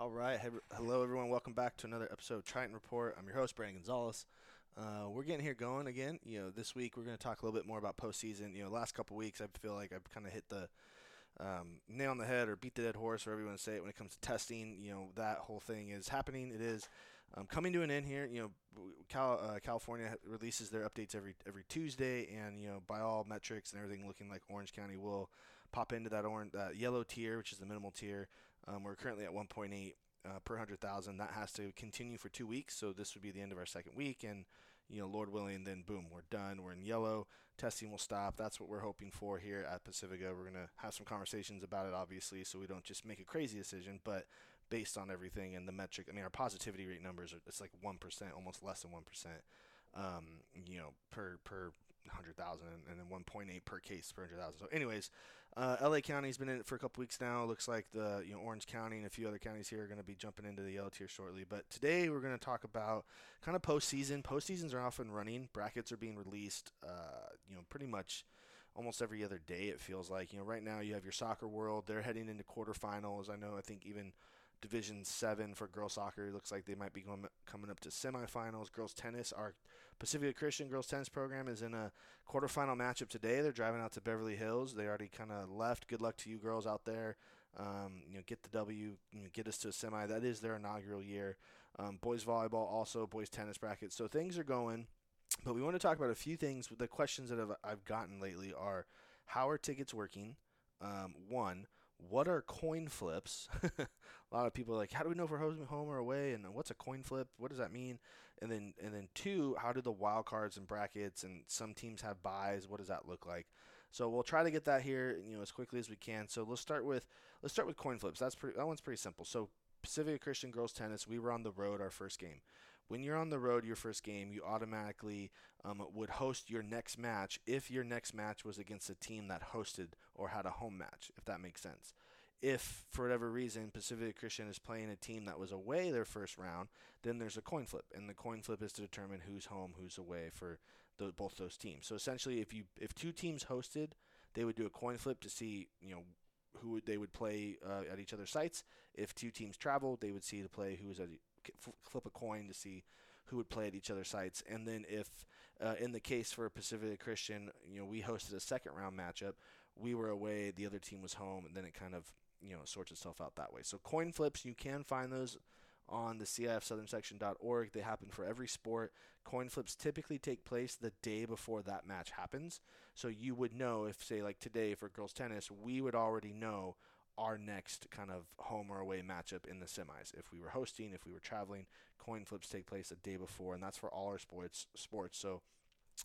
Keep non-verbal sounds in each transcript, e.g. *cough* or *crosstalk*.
All right. Hey, hello, everyone. Welcome back to another episode of Triton Report. I'm your host, Brandon Gonzalez. Uh, we're getting here going again. You know, this week we're going to talk a little bit more about postseason. You know, last couple weeks I feel like I've kind of hit the um, nail on the head or beat the dead horse, or everyone say it when it comes to testing. You know, that whole thing is happening. It is um, coming to an end here. You know, Cal, uh, California releases their updates every every Tuesday, and you know, by all metrics and everything looking like Orange County will pop into that orange uh, yellow tier, which is the minimal tier. Um, we're currently at 1.8 uh, per 100,000. That has to continue for two weeks. So this would be the end of our second week. And, you know, Lord willing, then boom, we're done. We're in yellow. Testing will stop. That's what we're hoping for here at Pacifica. We're going to have some conversations about it, obviously, so we don't just make a crazy decision, but based on everything and the metric. I mean, our positivity rate numbers are it's like 1%, almost less than 1%. Um, you know, per per 100,000 and then 1.8 per case per 100,000. So, anyways, uh, LA County's been in it for a couple weeks now. Looks like the you know Orange County and a few other counties here are going to be jumping into the yellow tier shortly. But today we're going to talk about kind of postseason. Postseasons are often running. Brackets are being released. Uh, you know, pretty much almost every other day. It feels like you know right now you have your soccer world. They're heading into quarterfinals. I know. I think even Division Seven for girls soccer. Looks like they might be going, coming up to semifinals. Girls tennis, our Pacifica Christian girls tennis program is in a quarterfinal matchup today. They're driving out to Beverly Hills. They already kind of left. Good luck to you girls out there. Um, you know, get the W, you know, get us to a semi. That is their inaugural year. Um, boys volleyball, also boys tennis bracket. So things are going. But we want to talk about a few things. The questions that I've, I've gotten lately are, how are tickets working? Um, one, what are coin flips? *laughs* a lot of people are like, how do we know if we're home or away? And what's a coin flip? What does that mean? And then and then two, how do the wild cards and brackets and some teams have byes? What does that look like? So we'll try to get that here, you know, as quickly as we can. So let's start with let's start with coin flips. That's pretty. That one's pretty simple. So Pacifica Christian Girls Tennis, we were on the road our first game. When you're on the road your first game, you automatically um, would host your next match if your next match was against a team that hosted or had a home match, if that makes sense. If, for whatever reason, Pacific Christian is playing a team that was away their first round, then there's a coin flip, and the coin flip is to determine who's home, who's away for the, both those teams. So essentially, if you if two teams hosted, they would do a coin flip to see you know who they would play uh, at each other's sites. If two teams traveled, they would see to play who was at flip a coin to see who would play at each other's sites. And then if uh, in the case for Pacifica Christian, you know, we hosted a second round matchup, we were away, the other team was home, and then it kind of you know sorts itself out that way. So coin flips, you can find those on the CIFSouthernSection.org. They happen for every sport. Coin flips typically take place the day before that match happens. So you would know if, say, like today for girls tennis, we would already know our next kind of home or away matchup in the semis. If we were hosting, if we were traveling, coin flips take place a day before, and that's for all our sports. Sports. So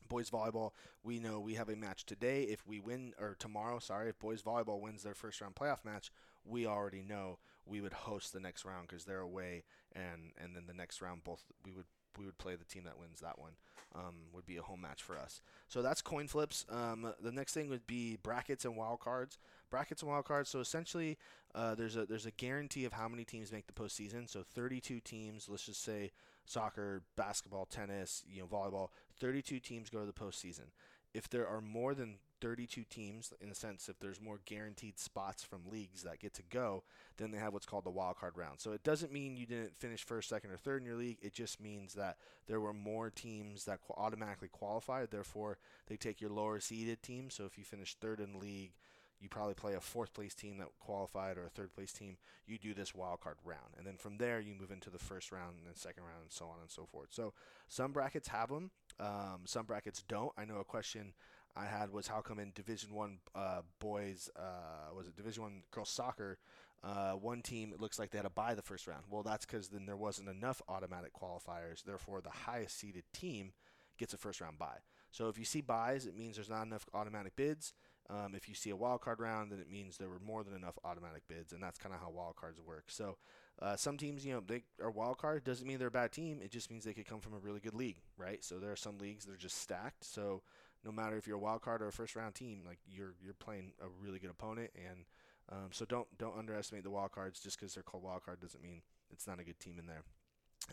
boys volleyball we know we have a match today if we win or tomorrow sorry if boys volleyball wins their first round playoff match we already know we would host the next round because they're away and and then the next round both we would we would play the team that wins that one. Um, would be a home match for us. So that's coin flips. Um, the next thing would be brackets and wild cards. Brackets and wild cards. So essentially, uh, there's a there's a guarantee of how many teams make the postseason. So 32 teams. Let's just say soccer, basketball, tennis, you know, volleyball. 32 teams go to the postseason. If there are more than 32 teams in a sense if there's more guaranteed spots from leagues that get to go then they have what's called the wild card round so it doesn't mean you didn't finish first second or third in your league it just means that there were more teams that automatically qualified therefore they take your lower seeded team so if you finish third in the league you probably play a fourth place team that qualified or a third place team. You do this wild card round, and then from there you move into the first round and then second round and so on and so forth. So some brackets have them, um, some brackets don't. I know a question I had was how come in Division One uh, boys uh, was it Division One girls soccer, uh, one team it looks like they had to buy the first round. Well, that's because then there wasn't enough automatic qualifiers. Therefore, the highest seeded team gets a first round bye. So if you see byes, it means there's not enough automatic bids. Um, if you see a wild card round, then it means there were more than enough automatic bids, and that's kind of how wild cards work. So uh, some teams, you know, they are wild card doesn't mean they're a bad team. It just means they could come from a really good league, right? So there are some leagues that are just stacked. So no matter if you're a wild card or a first round team, like you're you're playing a really good opponent, and um, so don't don't underestimate the wild cards. Just because they're called wild card doesn't mean it's not a good team in there.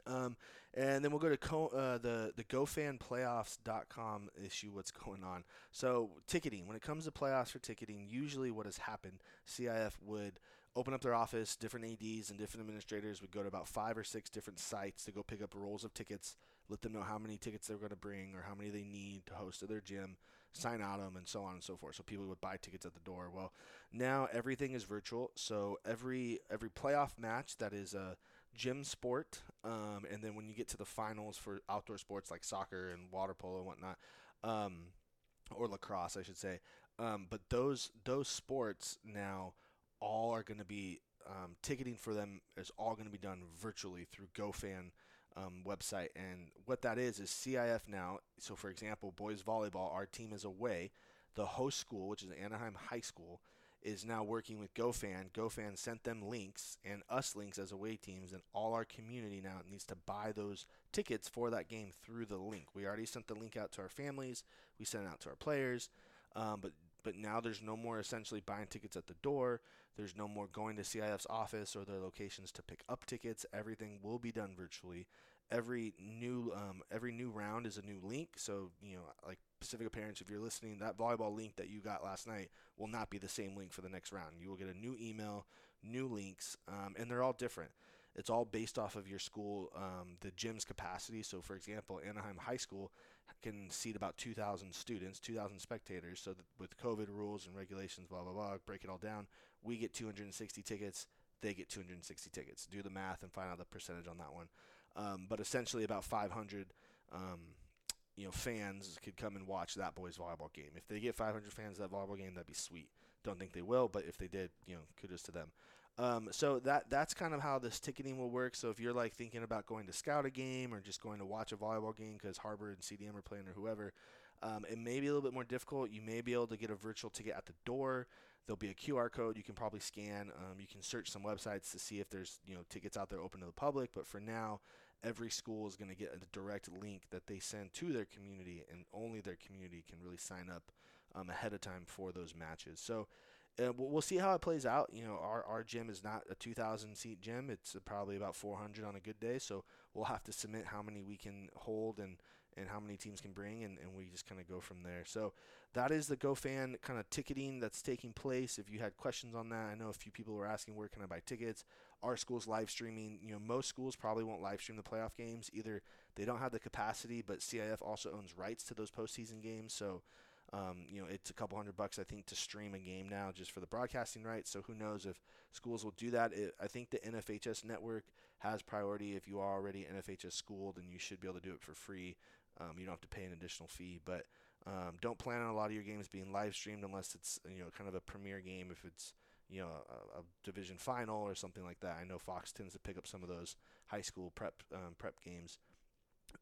Um, and then we'll go to co- uh, the the GoFanPlayoffs.com issue. What's going on? So ticketing. When it comes to playoffs for ticketing, usually what has happened, CIF would open up their office. Different ads and different administrators would go to about five or six different sites to go pick up rolls of tickets. Let them know how many tickets they're going to bring or how many they need to host at their gym. Sign out them and so on and so forth. So people would buy tickets at the door. Well, now everything is virtual. So every every playoff match that is a gym sport, um, and then when you get to the finals for outdoor sports like soccer and water polo and whatnot, um, or lacrosse, I should say. Um, but those those sports now all are going to be um, ticketing for them is all going to be done virtually through GoFan um, website. And what that is is CIF now. So for example, boys volleyball, our team is away. The host school, which is Anaheim High School, is now working with GoFan. GoFan sent them links and us links as away teams, and all our community now needs to buy those tickets for that game through the link. We already sent the link out to our families. We sent it out to our players, um, but but now there's no more essentially buying tickets at the door. There's no more going to CIF's office or their locations to pick up tickets. Everything will be done virtually. Every new um, every new round is a new link. So you know, like Pacifica parents, if you're listening, that volleyball link that you got last night will not be the same link for the next round. You will get a new email, new links, um, and they're all different. It's all based off of your school, um, the gym's capacity. So, for example, Anaheim High School can seat about 2,000 students, 2,000 spectators. So, with COVID rules and regulations, blah, blah, blah, break it all down, we get 260 tickets, they get 260 tickets. Do the math and find out the percentage on that one. Um, but essentially, about 500 um, you know fans could come and watch that boys volleyball game. If they get 500 fans that volleyball game, that'd be sweet. Don't think they will, but if they did, you know, kudos to them. Um, so that that's kind of how this ticketing will work. So if you're like thinking about going to scout a game or just going to watch a volleyball game because Harbor and CDM are playing or whoever, um, it may be a little bit more difficult. You may be able to get a virtual ticket at the door. There'll be a QR code you can probably scan. Um, you can search some websites to see if there's you know tickets out there open to the public. But for now, every school is going to get a direct link that they send to their community, and only their community can really sign up um, ahead of time for those matches. So uh, we'll see how it plays out. You know, our, our gym is not a 2,000 seat gym. It's probably about 400 on a good day. So we'll have to submit how many we can hold and, and how many teams can bring, and, and we just kind of go from there. So that is the GoFan kind of ticketing that's taking place. If you had questions on that, I know a few people were asking where can I buy tickets. Our school's live streaming. You know, most schools probably won't live stream the playoff games. Either they don't have the capacity, but CIF also owns rights to those postseason games. So um, you know, it's a couple hundred bucks, I think, to stream a game now just for the broadcasting rights. So who knows if schools will do that? It, I think the NFHS network has priority. If you are already NFHS schooled, then you should be able to do it for free. Um, you don't have to pay an additional fee, but um, don't plan on a lot of your games being live streamed unless it's you know kind of a premier game. If it's you know a, a, division final or something like that. I know Fox tends to pick up some of those high school prep um, prep games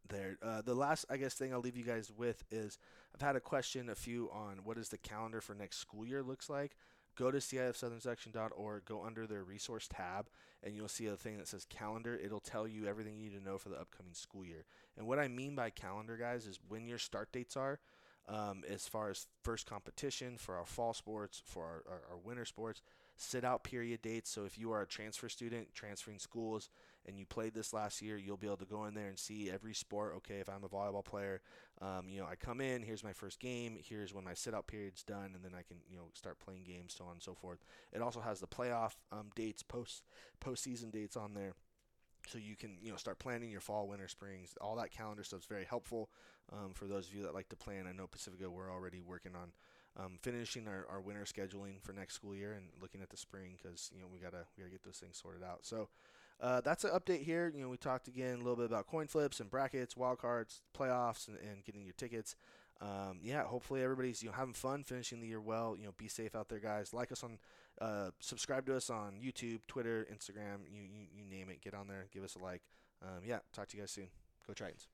there. Uh, the last, I guess, thing I'll leave you guys with is I've had a question, a few on what does the calendar for next school year looks like. Go to CIFSouthernSection.org, go under their resource tab, and you'll see a thing that says calendar. It'll tell you everything you need to know for the upcoming school year. And what I mean by calendar, guys, is when your start dates are. Um, as far as first competition for our fall sports, for our, our, our winter sports, sit out period dates. So if you are a transfer student transferring schools and you played this last year, you'll be able to go in there and see every sport. Okay, if I'm a volleyball player, um, you know, I come in, here's my first game, here's when my sit out period's done, and then I can, you know, start playing games, so on and so forth. It also has the playoff um, dates, post postseason dates on there so you can you know start planning your fall winter springs all that calendar stuff is very helpful um, for those of you that like to plan i know pacifica we're already working on um, finishing our, our winter scheduling for next school year and looking at the spring because you know we gotta we gotta get those things sorted out. So uh, that's an update here. You know we talked again a little bit about coin flips and brackets, wild cards, playoffs, and, and getting your tickets. Um, yeah, hopefully everybody's you know having fun, finishing the year well. You know, be safe out there, guys. Like us on, uh, subscribe to us on YouTube, Twitter, Instagram. You, you you name it. Get on there, give us a like. Um, yeah, talk to you guys soon. Go Tritons.